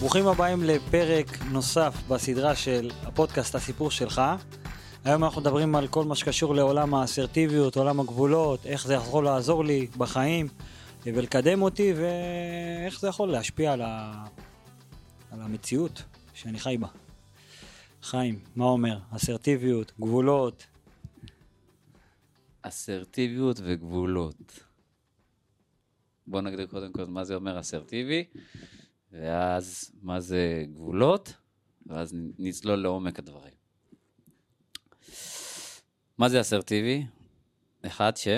ברוכים הבאים לפרק נוסף בסדרה של הפודקאסט הסיפור שלך. היום אנחנו מדברים על כל מה שקשור לעולם האסרטיביות, עולם הגבולות, איך זה יכול לעזור לי בחיים ולקדם אותי ואיך זה יכול להשפיע על, ה... על המציאות שאני חי בה. חיים, מה אומר? אסרטיביות, גבולות. אסרטיביות וגבולות. בוא נגדיר קודם כל מה זה אומר אסרטיבי, ואז מה זה גבולות, ואז נצלול לעומק הדברים. מה זה אסרטיבי? אחד ש...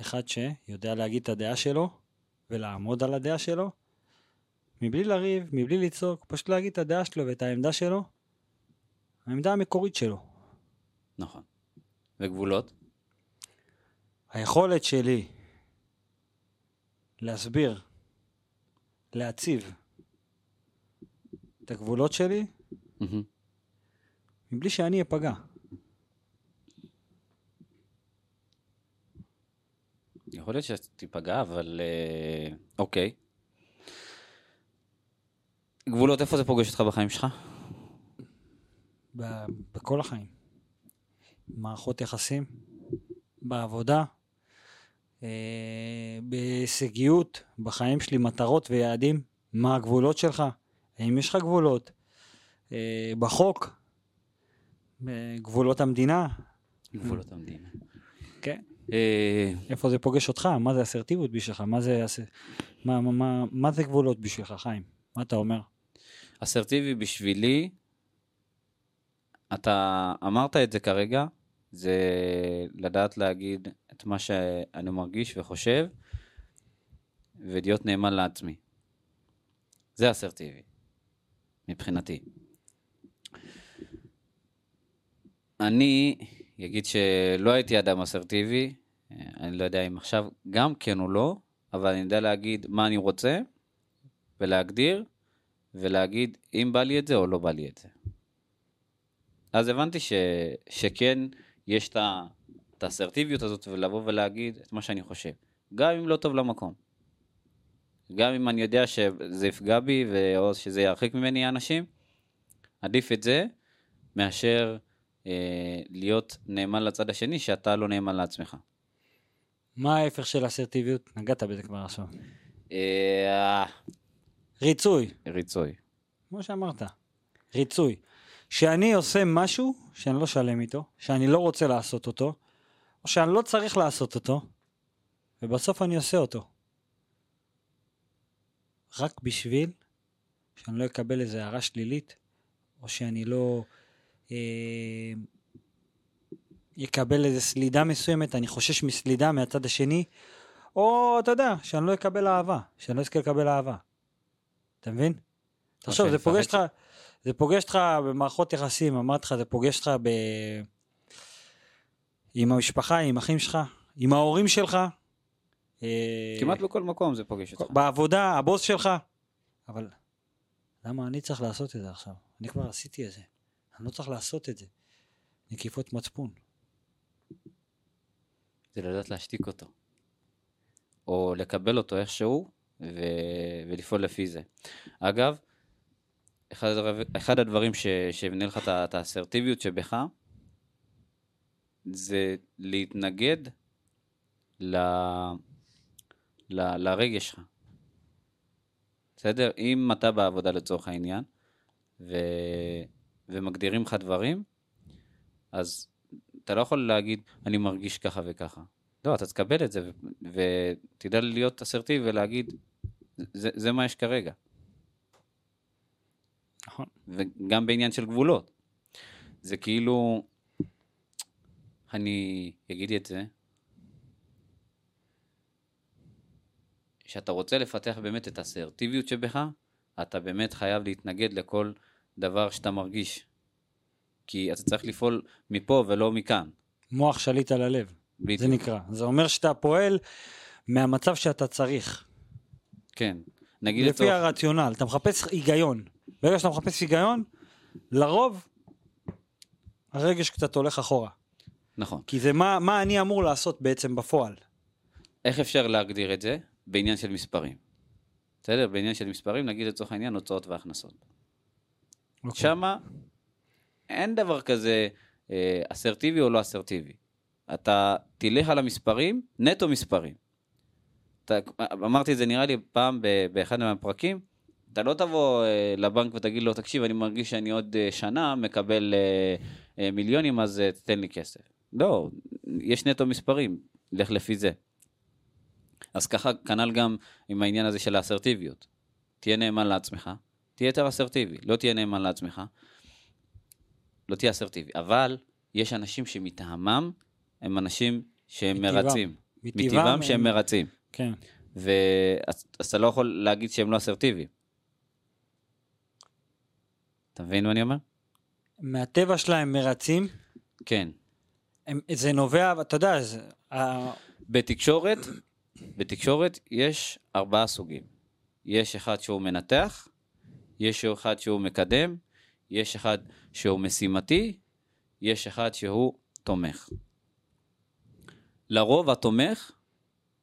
אחד שיודע להגיד את הדעה שלו ולעמוד על הדעה שלו, מבלי לריב, מבלי לצעוק, פשוט להגיד את הדעה שלו ואת העמדה שלו, העמדה המקורית שלו. נכון. וגבולות? היכולת שלי להסביר, להציב את הגבולות שלי, מהמם. מבלי שאני אפגע. יכול להיות שתיפגע, אבל אה, אוקיי. גבולות, איפה זה פוגש אותך בחיים שלך? ב- בכל החיים. מערכות יחסים, בעבודה, בהישגיות, בחיים שלי, מטרות ויעדים. מה הגבולות שלך? האם יש לך גבולות? אה, בחוק? בגבולות המדינה? גבולות המדינה. כן. אה, איפה זה פוגש אותך? מה זה אסרטיביות בשבילך? מה זה, מה, מה, מה, מה זה גבולות בשבילך, חיים? מה אתה אומר? אסרטיבי בשבילי, אתה אמרת את זה כרגע, זה לדעת להגיד את מה שאני מרגיש וחושב, ולהיות נאמן לעצמי. זה אסרטיבי, מבחינתי. אני אגיד שלא הייתי אדם אסרטיבי, אני לא יודע אם עכשיו גם כן או לא, אבל אני יודע להגיד מה אני רוצה, ולהגדיר, ולהגיד אם בא לי את זה או לא בא לי את זה. אז הבנתי ש, שכן יש את ה- את האסרטיביות הזאת ולבוא ולהגיד את מה שאני חושב. גם אם לא טוב למקום. גם אם אני יודע שזה יפגע בי או שזה ירחיק ממני אנשים, עדיף את זה מאשר אה, להיות נאמן לצד השני שאתה לא נאמן לעצמך. מה ההפך של אסרטיביות? נגעת בזה כבר עכשיו. אה, ריצוי. ריצוי. כמו שאמרת, ריצוי. שאני עושה משהו שאני לא שלם איתו, שאני לא רוצה לעשות אותו, או שאני לא צריך לעשות אותו, ובסוף אני עושה אותו. רק בשביל שאני לא אקבל איזו הערה שלילית, או שאני לא אה, יקבל איזו סלידה מסוימת, אני חושש מסלידה מהצד השני, או אתה יודע, שאני לא אקבל אהבה, שאני לא אזכה לקבל אהבה. אתה מבין? תחשוב, זה פוגש אותך, זה פוגש אותך במערכות יחסים, אמרתי לך, זה פוגש אותך ב... עם המשפחה, עם אחים שלך, עם ההורים שלך. אה, כמעט בכל מקום זה פוגש אותך. בעבודה, הבוס שלך. אבל למה אני צריך לעשות את זה עכשיו? אני כבר עשיתי את זה. אני לא צריך לעשות את זה. נקיפות מצפון. זה לדעת להשתיק אותו. או לקבל אותו איכשהו ו... ולפעול לפי זה. אגב, אחד, הדבר... אחד הדברים ש... שיבנה לך את האסרטיביות שבך, זה להתנגד ל... ל... לרגש שלך. בסדר? אם אתה בעבודה לצורך העניין, ו... ומגדירים לך דברים, אז אתה לא יכול להגיד, אני מרגיש ככה וככה. לא, אתה תקבל את זה, ו- ותדע להיות אסרטיבי ולהגיד, זה, זה מה יש כרגע. נכון. וגם בעניין של גבולות. זה כאילו, אני אגיד את זה, שאתה רוצה לפתח באמת את האסרטיביות שבך, אתה באמת חייב להתנגד לכל דבר שאתה מרגיש. כי אתה צריך לפעול מפה ולא מכאן. מוח שליט על הלב, זה בדיוק. נקרא. זה אומר שאתה פועל מהמצב שאתה צריך. כן. נגיד לפי לצורך... הרציונל, אתה מחפש היגיון. ברגע שאתה מחפש היגיון, לרוב הרגש קצת הולך אחורה. נכון. כי זה מה, מה אני אמור לעשות בעצם בפועל. איך אפשר להגדיר את זה? בעניין של מספרים. בסדר? בעניין של מספרים, נגיד לצורך העניין הוצאות והכנסות. אוקיי. שמה אין דבר כזה אה, אסרטיבי או לא אסרטיבי. אתה תלך על המספרים, נטו מספרים. אתה, אמרתי את זה נראה לי פעם ב- באחד מהפרקים, אתה לא תבוא אה, לבנק ותגיד לו, תקשיב, אני מרגיש שאני עוד אה, שנה מקבל אה, אה, מיליונים, אז אה, תתן לי כסף. לא, יש נטו מספרים, לך לפי זה. אז ככה, כנ"ל גם עם העניין הזה של האסרטיביות. תהיה נאמן לעצמך, תהיה יותר אסרטיבי. לא תהיה נאמן לעצמך, לא תהיה אסרטיבי. אבל יש אנשים שמטעמם הם אנשים שהם מטבעם. מרצים. מטבעם מטבעם שהם הם- מרצים. כן. ואז אז אתה לא יכול להגיד שהם לא אסרטיביים. אתה מבין מה אני אומר? מהטבע שלהם מרצים, כן. זה נובע, אתה יודע, זה, בתקשורת, בתקשורת יש ארבעה סוגים. יש אחד שהוא מנתח, יש אחד שהוא מקדם, יש אחד שהוא משימתי, יש אחד שהוא תומך. לרוב התומך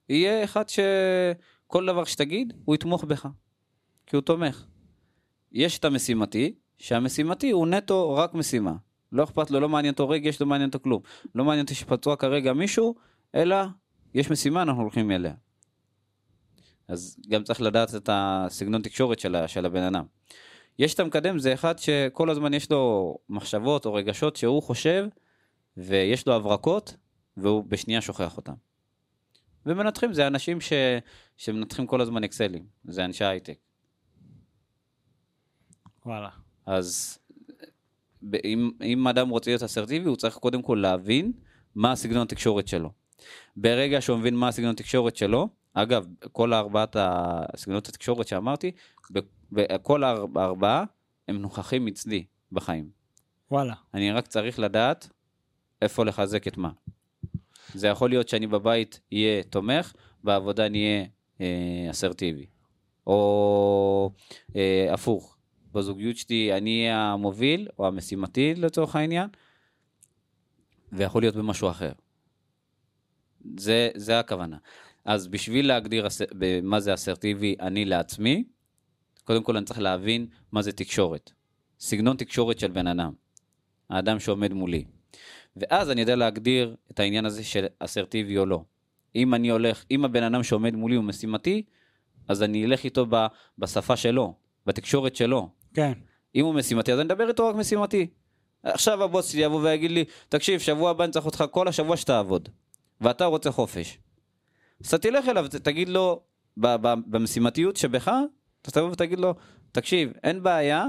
יהיה אחד שכל דבר שתגיד, הוא יתמוך בך, כי הוא תומך. יש את המשימתי, שהמשימתי הוא נטו רק משימה. לא אכפת לו, לא מעניין אותו רגש, לא מעניין אותו כלום. לא מעניין אותי שפצוע כרגע מישהו, אלא יש משימה, אנחנו הולכים אליה. אז גם צריך לדעת את הסגנון תקשורת של, של הבן אדם. יש את המקדם, זה אחד שכל הזמן יש לו מחשבות או רגשות שהוא חושב, ויש לו הברקות, והוא בשנייה שוכח אותם. ומנתחים זה אנשים ש... שמנתחים כל הזמן אקסלים, זה אנשי הייטק. וואלה. אז אם, אם אדם רוצה להיות אסרטיבי, הוא צריך קודם כל להבין מה הסגנון התקשורת שלו. ברגע שהוא מבין מה הסגנון התקשורת שלו, אגב, כל ארבעת הסגנונות התקשורת שאמרתי, כל האר- הארבעה הם נוכחים אצלי בחיים. וואלה. אני רק צריך לדעת איפה לחזק את מה. זה יכול להיות שאני בבית אהיה תומך, בעבודה נהיה אה, אסרטיבי. או אה, הפוך, בזוגיות שלי אני המוביל או המשימתי לצורך העניין, ויכול להיות במשהו אחר. זה, זה הכוונה. אז בשביל להגדיר מה זה אסרטיבי אני לעצמי, קודם כל אני צריך להבין מה זה תקשורת. סגנון תקשורת של בן אדם. האדם שעומד מולי. ואז אני יודע להגדיר את העניין הזה של אסרטיבי או לא. אם אני הולך, אם הבן אדם שעומד מולי הוא משימתי, אז אני אלך איתו ב, בשפה שלו, בתקשורת שלו. כן. אם הוא משימתי, אז אני אדבר איתו רק משימתי. עכשיו הבוס שלי יבוא ויגיד לי, תקשיב, שבוע הבא אני צריך אותך כל השבוע שתעבוד, ואתה רוצה חופש. אז אתה תלך אליו, תגיד לו, במשימתיות שבך, אתה תבוא ותגיד לו, תקשיב, אין בעיה,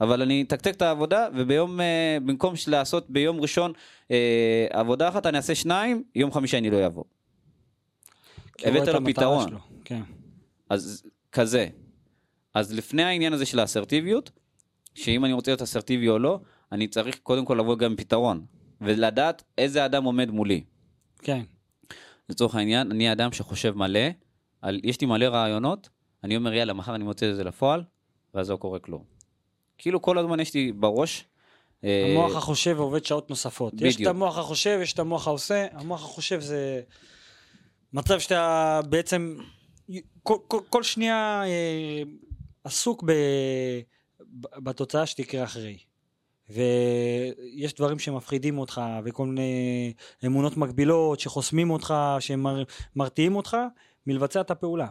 אבל אני אתקתק את העבודה, וביום, אה, במקום לעשות ביום ראשון אה, עבודה אחת, אני אעשה שניים, יום חמישי אני לא אבוא. הבאת את לו פתרון. שלו. כן. אז כזה. אז לפני העניין הזה של האסרטיביות, שאם אני רוצה להיות אסרטיבי או לא, אני צריך קודם כל לבוא גם עם פתרון, ולדעת איזה אדם עומד מולי. כן. לצורך העניין, אני אדם שחושב מלא, על, יש לי מלא רעיונות, אני אומר יאללה, מחר אני מוצא את זה לפועל, ואז לא קורה כלום. כאילו כל הזמן יש לי בראש... אה, המוח החושב עובד שעות נוספות. יש את בדיוק. המוח החושב, יש את המוח העושה. המוח החושב זה מצב שאתה בעצם כל, כל, כל שנייה אה, עסוק ב, בתוצאה שתקרה אחרי. ויש דברים שמפחידים אותך, וכל מיני אמונות מגבילות שחוסמים אותך, שמרתיעים אותך מלבצע את הפעולה.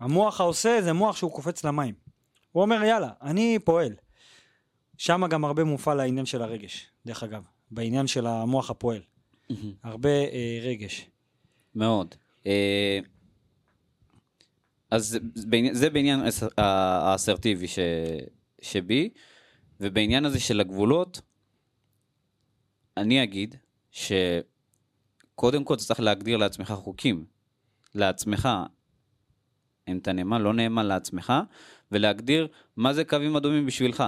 המוח העושה זה מוח שהוא קופץ למים. הוא אומר יאללה, אני פועל. שם גם הרבה מופעל העניין של הרגש, דרך אגב, בעניין של המוח הפועל. הרבה אה, רגש. מאוד. אה, אז זה- בעניין- האסרטיבי ש, שבי, ובעניין הזה של הגבולות, אני אגיד שקודם כל אתה צריך להגדיר לעצמך חוקים. לעצמך, אם אתה נאמן, לא נאמן לעצמך, ולהגדיר מה זה קווים אדומים בשבילך.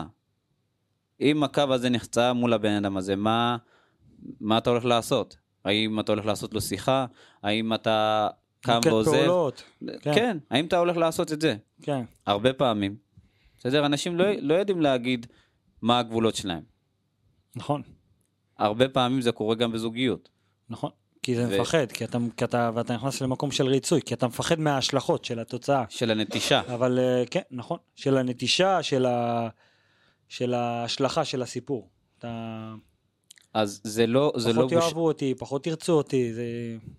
אם הקו הזה נחצה מול הבן אדם הזה, מה, מה אתה הולך לעשות? האם אתה הולך לעשות לו שיחה? האם אתה קם ועוזב? כן. כן. כן, האם אתה הולך לעשות את זה? כן, הרבה פעמים. בסדר? אנשים לא, לא יודעים להגיד מה הגבולות שלהם. נכון, הרבה פעמים זה קורה גם בזוגיות. נכון. כי זה ו- מפחד, כי אתה, כי אתה, ואתה נכנס למקום של ריצוי, כי אתה מפחד מההשלכות של התוצאה. של הנטישה. אבל אה, כן, נכון, של הנטישה, של, ה, של ההשלכה של הסיפור. אתה אז זה לא, זה לא פחות בוש... יאהבו אותי, פחות ירצו אותי, זה...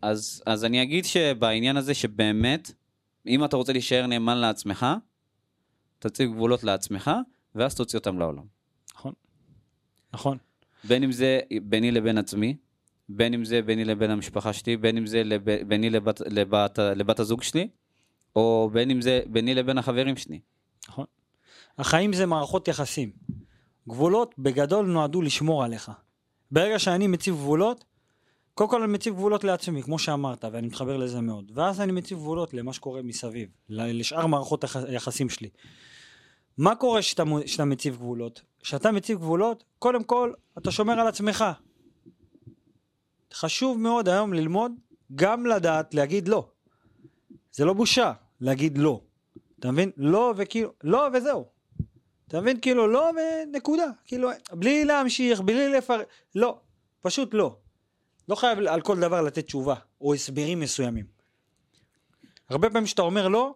אז, אז אני אגיד שבעניין הזה שבאמת, אם אתה רוצה להישאר נאמן לעצמך, תציב גבולות לעצמך, ואז תוציא אותם לעולם. נכון. נכון. בין אם זה ביני לבין עצמי, בין אם זה ביני לבין המשפחה שלי, בין אם זה לב, ביני לבת, לבת, לבת הזוג שלי, או בין אם זה ביני לבין החברים שלי. נכון. החיים זה מערכות יחסים. גבולות בגדול נועדו לשמור עליך. ברגע שאני מציב גבולות, קודם כל אני מציב גבולות לעצמי, כמו שאמרת, ואני מתחבר לזה מאוד. ואז אני מציב גבולות למה שקורה מסביב, לשאר מערכות היח- היחסים שלי. מה קורה כשאתה מציב גבולות? כשאתה מציב גבולות, קודם כל, אתה שומר על עצמך. חשוב מאוד היום ללמוד גם לדעת להגיד לא. זה לא בושה להגיד לא. אתה מבין? לא וכאילו, לא וזהו. אתה מבין? כאילו לא ונקודה. כאילו, בלי להמשיך, בלי לפר... לא. פשוט לא. לא חייב על כל דבר לתת תשובה, או הסברים מסוימים. הרבה פעמים כשאתה אומר לא,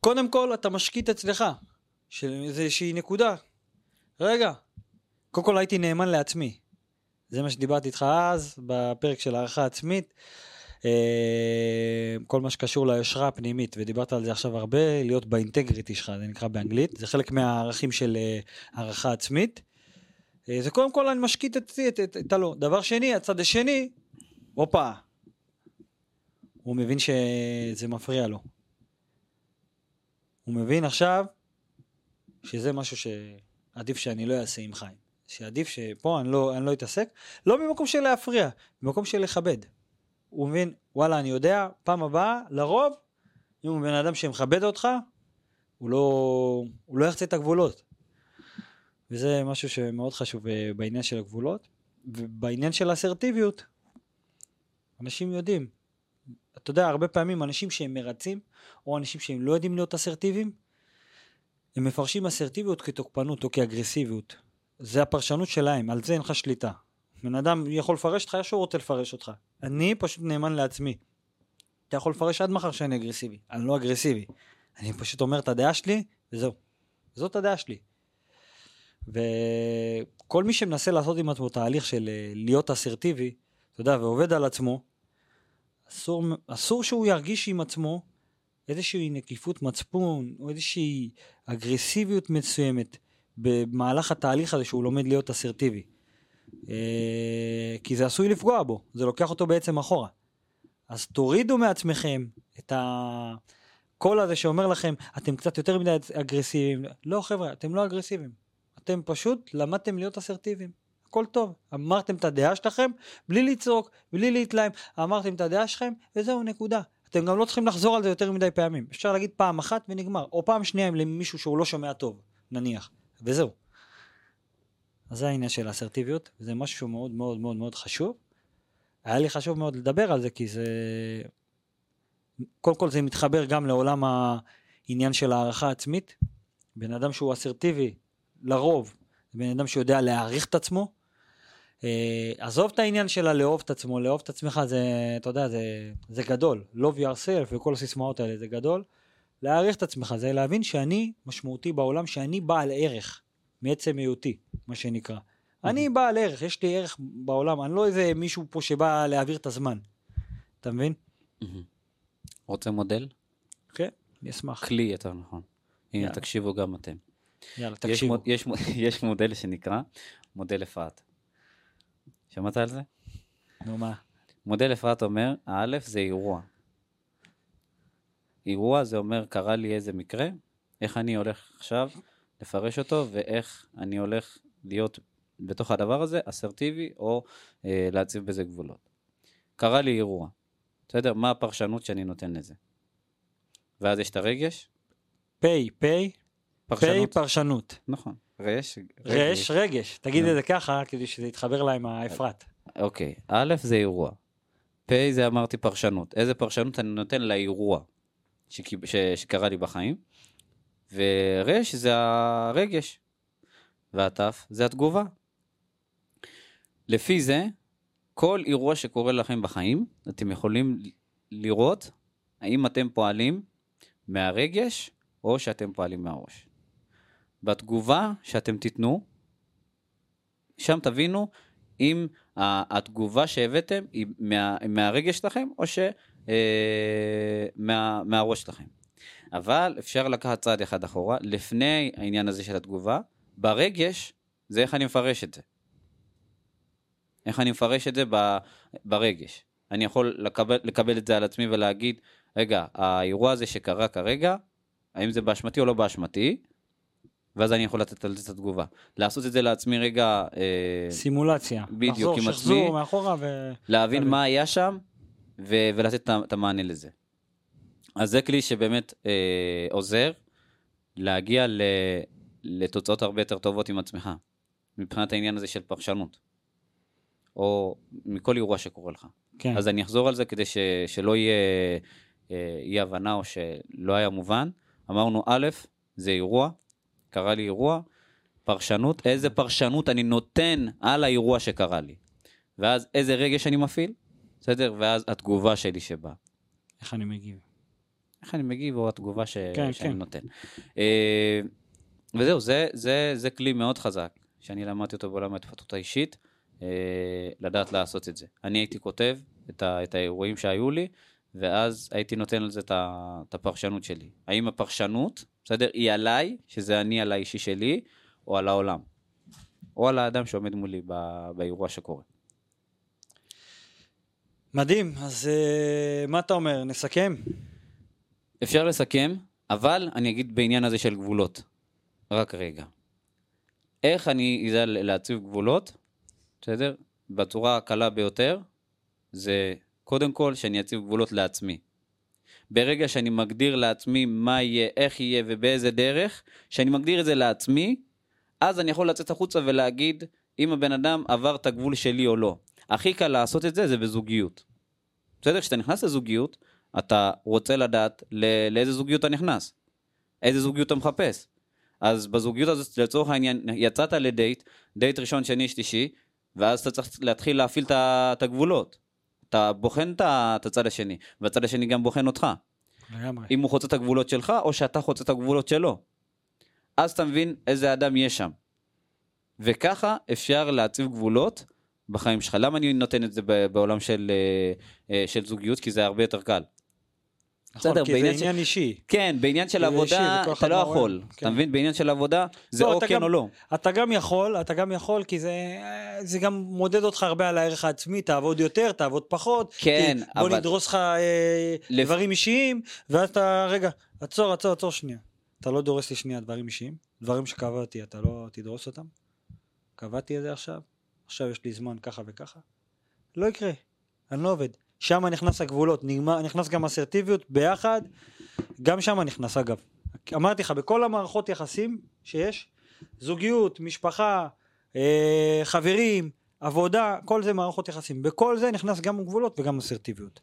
קודם כל אתה משקיט אצלך, של איזושהי נקודה. רגע, קודם כל הייתי נאמן לעצמי. זה מה שדיברתי איתך אז, בפרק של הערכה עצמית. אה, כל מה שקשור ליושרה הפנימית, ודיברת על זה עכשיו הרבה, להיות באינטגריטי שלך, זה נקרא באנגלית, זה חלק מהערכים של אה, הערכה עצמית. אה, זה קודם כל אני משקיט את, את, את, הלא. דבר שני, הצד השני, הופה, הוא מבין שזה מפריע לו. הוא מבין עכשיו שזה משהו שעדיף שאני לא אעשה עם חיים. שעדיף שפה אני לא, אני לא אתעסק, לא ממקום של להפריע, במקום של לכבד. הוא מבין, וואלה, אני יודע, פעם הבאה, לרוב, אם הוא בן אדם שמכבד אותך, הוא לא, הוא לא יחצה את הגבולות. וזה משהו שמאוד חשוב אה, בעניין של הגבולות. ובעניין של האסרטיביות, אנשים יודעים. אתה יודע, הרבה פעמים אנשים שהם מרצים, או אנשים שהם לא יודעים להיות אסרטיביים, הם מפרשים אסרטיביות כתוקפנות או כאגרסיביות. זה הפרשנות שלהם, על זה אין לך שליטה. בן אדם יכול לפרש אותך איך שהוא רוצה לפרש אותך. אני פשוט נאמן לעצמי. אתה יכול לפרש עד מחר שאני אגרסיבי. אני לא אגרסיבי. אני פשוט אומר את הדעה שלי, וזהו. זאת הדעה שלי. וכל מי שמנסה לעשות עם עצמו תהליך של אה, להיות אסרטיבי, אתה יודע, ועובד על עצמו, אסור, אסור שהוא ירגיש עם עצמו איזושהי נקיפות מצפון, או איזושהי אגרסיביות מסוימת במהלך התהליך הזה שהוא לומד להיות אסרטיבי. אה, כי זה עשוי לפגוע בו, זה לוקח אותו בעצם אחורה. אז תורידו מעצמכם את הקול הזה שאומר לכם, אתם קצת יותר מדי אגרסיביים. לא חבר'ה, אתם לא אגרסיביים. אתם פשוט למדתם להיות אסרטיביים. הכל טוב. אמרתם את הדעה שלכם, בלי לצעוק, בלי להתלהם, אמרתם את הדעה שלכם, וזהו, נקודה. אתם גם לא צריכים לחזור על זה יותר מדי פעמים. אפשר להגיד פעם אחת ונגמר, או פעם שנייה למישהו שהוא לא שומע טוב, נניח, וזהו. אז זה העניין של האסרטיביות, וזה משהו שהוא מאוד מאוד מאוד מאוד חשוב. היה לי חשוב מאוד לדבר על זה, כי זה... קודם כל זה מתחבר גם לעולם העניין של הערכה עצמית. בן אדם שהוא אסרטיבי, לרוב, זה בן אדם שיודע להעריך את עצמו. אה, עזוב את העניין של הלאהוב את עצמו, לאהוב את עצמך זה, אתה יודע, זה, זה גדול. love yourself וכל הסיסמאות האלה זה גדול. להעריך את עצמך זה להבין שאני משמעותי בעולם, שאני בעל ערך מעצם היותי, מה שנקרא. אני בעל ערך, יש לי ערך בעולם, אני לא איזה מישהו פה שבא להעביר את הזמן. אתה מבין? רוצה מודל? כן, אני אשמח. כלי יותר נכון. הנה. תקשיבו גם אתם. יאללה, תקשיבו. יש, מוד- יש מודל שנקרא מודל אפרת. שמעת על זה? נו מה? מודל אפרת אומר, האלף זה אירוע. אירוע זה אומר, קרה לי איזה מקרה, איך אני הולך עכשיו לפרש אותו, ואיך אני הולך להיות בתוך הדבר הזה אסרטיבי, או אה, להציב בזה גבולות. קרה לי אירוע, בסדר? מה הפרשנות שאני נותן לזה? ואז יש את הרגש, פי, פי, פי פרשנות, פרשנות. נכון, רש, רש, רגש. תגיד. את זה ככה, כדי שזה יתחבר לה עם האפרת. אוקיי, א' זה אירוע, פ' זה אמרתי פרשנות. איזה פרשנות אני נותן לאירוע. שקרה לי בחיים, ור' זה הרגש, והת' זה התגובה. לפי זה, כל אירוע שקורה לכם בחיים, אתם יכולים לראות האם אתם פועלים מהרגש או שאתם פועלים מהראש. בתגובה שאתם תיתנו, שם תבינו אם התגובה שהבאתם היא מה, מהרגש שלכם או ש... אה, שלכם. אבל אפשר לקחת צעד אחד אחורה, לפני העניין הזה של התגובה, ברגש, זה איך אני מפרש את זה. איך אני מפרש את זה ב, ברגש. אני יכול לקבל, לקבל את זה על עצמי ולהגיד, רגע, האירוע הזה שקרה כרגע, האם זה באשמתי או לא באשמתי? ואז אני יכול לתת על זה את התגובה. לעשות את זה לעצמי רגע... אה, סימולציה. בדיוק, לחזור, עם עצמי. שחזור מאחורה ו... להבין. מה היה שם ו- ולתת את המענה לזה. אז זה כלי שבאמת אה, עוזר להגיע ל- לתוצאות הרבה יותר טובות עם עצמך, מבחינת העניין הזה של פרשנות, או מכל אירוע שקורה לך. כן. אז אני אחזור על זה כדי ש- שלא יהיה אה, אי הבנה או שלא היה מובן. אמרנו, א', זה אירוע, קרה לי אירוע, פרשנות, איזה פרשנות אני נותן על האירוע שקרה לי. ואז איזה רגש אני מפעיל, בסדר? ואז התגובה שלי שבאה. איך אני מגיב. איך אני מגיב או התגובה ש... כן, שאני כן. נותן. אה, וזהו, זה, זה, זה כלי מאוד חזק, שאני למדתי אותו בעולם ההתפתחות האישית, אה, לדעת לעשות את זה. אני הייתי כותב את, ה, את האירועים שהיו לי, ואז הייתי נותן על זה את, ה, את הפרשנות שלי. האם הפרשנות, בסדר, היא עליי, שזה אני על האישי שלי, או על העולם. או על האדם שעומד מולי ב, באירוע שקורה. מדהים, אז אה, מה אתה אומר, נסכם? אפשר לסכם, אבל אני אגיד בעניין הזה של גבולות. רק רגע. איך אני אדע להציב גבולות, בסדר? בצורה הקלה ביותר, זה קודם כל שאני אציב גבולות לעצמי. ברגע שאני מגדיר לעצמי מה יהיה, איך יהיה ובאיזה דרך, שאני מגדיר את זה לעצמי, אז אני יכול לצאת החוצה ולהגיד אם הבן אדם עבר את הגבול שלי או לא. הכי קל לעשות את זה זה בזוגיות. בסדר? כשאתה נכנס לזוגיות, אתה רוצה לדעת לא, לאיזה זוגיות אתה נכנס, איזה זוגיות אתה מחפש. אז בזוגיות הזאת, לצורך העניין, יצאת לדייט, דייט ראשון, שני, שלישי, ואז אתה צריך להתחיל להפעיל את הגבולות. אתה בוחן את הצד השני, והצד השני גם בוחן אותך. לגמרי. אם הוא חוצה את הגבולות שלך, או שאתה חוצה את הגבולות שלו. אז אתה מבין איזה אדם יש שם. וככה אפשר להציב גבולות בחיים שלך. למה אני נותן את זה בעולם של, אה, אה, של זוגיות? כי זה הרבה יותר קל. נכון, בסדר, כי זה ש- עניין אישי. כן, בעניין של אישי, עבודה וכל אתה לא. יכול. כן. אתה מבין? בעניין של עבודה זה לא, או כן גם- או לא. אתה גם יכול, אתה גם יכול, כי זה, זה גם מודד אותך הרבה על הערך העצמי, תעבוד יותר, תעבוד פחות. כן, בוא אבל- נדרוס לך אה, לפ- דברים אישיים, ואז אתה, רגע, עצור, עצור, עצור שנייה. אתה לא דורס לי שנייה דברים אישיים, דברים שקבעתי, אתה לא תדרוס אותם? קבעתי את זה עכשיו, עכשיו יש לי זמן ככה וככה. לא יקרה, אני לא עובד. שם נכנס הגבולות, נגמר, נכנס גם אסרטיביות ביחד, גם שם נכנס אגב. אמרתי לך, בכל המערכות יחסים שיש, זוגיות, משפחה, אה, חברים, עבודה, כל זה מערכות יחסים. בכל זה נכנס גם גבולות וגם אסרטיביות.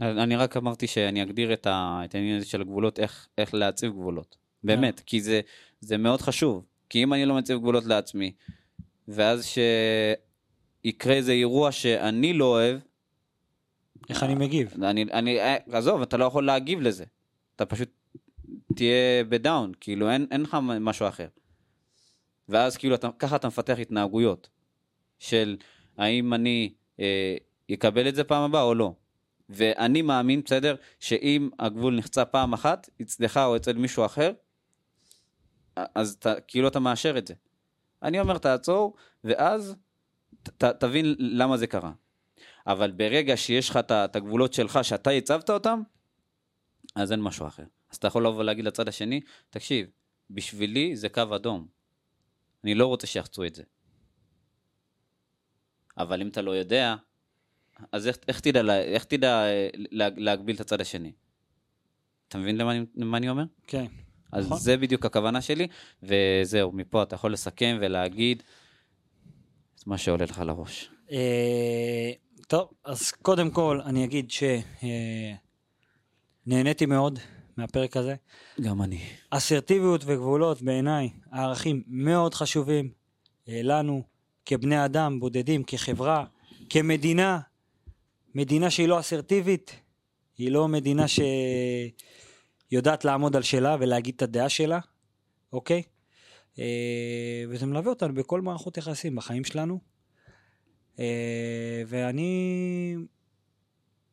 אני רק אמרתי שאני אגדיר את, ה, את העניין הזה של הגבולות, איך, איך להציב גבולות. באמת, כי זה, זה מאוד חשוב. כי אם אני לא מציב גבולות לעצמי, ואז שיקרה איזה אירוע שאני לא אוהב, איך אני מגיב? אני, אני, אה, עזוב, אתה לא יכול להגיב לזה. אתה פשוט תהיה בדאון, כאילו אין, אין לך משהו אחר. ואז כאילו אתה, ככה אתה מפתח התנהגויות של האם אני אה, אקבל את זה פעם הבאה או לא. ואני מאמין, בסדר, שאם הגבול נחצה פעם אחת, אצלך או אצל מישהו אחר, אז אתה, כאילו אתה מאשר את זה. אני אומר תעצור, ואז ת, תבין למה זה קרה. אבל ברגע שיש לך את הגבולות שלך, שאתה הצבת אותם, אז אין משהו אחר. אז אתה יכול לבוא ולהגיד לצד השני, תקשיב, בשבילי זה קו אדום. אני לא רוצה שיחצו את זה. אבל אם אתה לא יודע, אז איך, איך תדע, איך תדע אה, לה, להגביל את הצד השני? אתה מבין למה אני, למה אני אומר? כן. אז נכון. זה בדיוק הכוונה שלי, וזהו, מפה אתה יכול לסכם ולהגיד את מה שעולה לך לראש. אה, טוב, אז קודם כל אני אגיד שנהניתי מאוד מהפרק הזה. גם אני. אסרטיביות וגבולות בעיניי ערכים מאוד חשובים אה, לנו כבני אדם בודדים, כחברה, כמדינה, מדינה שהיא לא אסרטיבית, היא לא מדינה שיודעת לעמוד על שלה ולהגיד את הדעה שלה, אוקיי? אה, וזה מלווה אותנו בכל מערכות יחסים בחיים שלנו. אה, ואני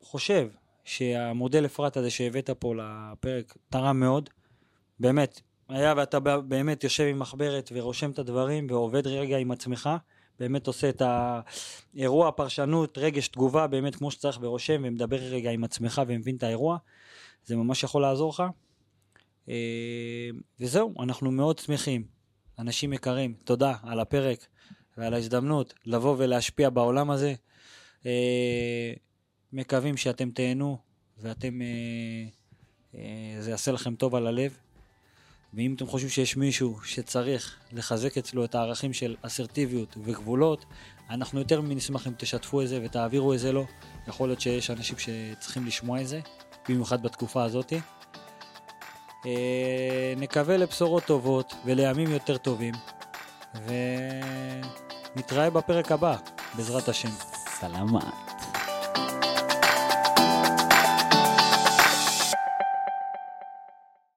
חושב שהמודל אפרת הזה שהבאת פה לפרק תרם מאוד. באמת, היה ואתה באמת יושב עם מחברת ורושם את הדברים ועובד רגע עם עצמך, באמת עושה את האירוע, פרשנות, רגש, תגובה, באמת כמו שצריך ורושם ומדבר רגע עם עצמך ומבין את האירוע, זה ממש יכול לעזור לך. אה, וזהו, אנחנו מאוד שמחים. אנשים יקרים, תודה על הפרק ועל ההזדמנות לבוא ולהשפיע בעולם הזה. אה, מקווים שאתם תהנו ואתם, זה יעשה לכם טוב על הלב. ואם אתם חושבים שיש מישהו שצריך לחזק אצלו את הערכים של אסרטיביות וגבולות, אנחנו יותר מנשמח אם תשתפו את זה ותעבירו את זה לו. יכול להיות שיש אנשים שצריכים לשמוע את זה, במיוחד בתקופה הזאת. אה, נקווה לבשורות טובות ולימים יותר טובים, ונתראה בפרק הבא, בעזרת השם. סלמה.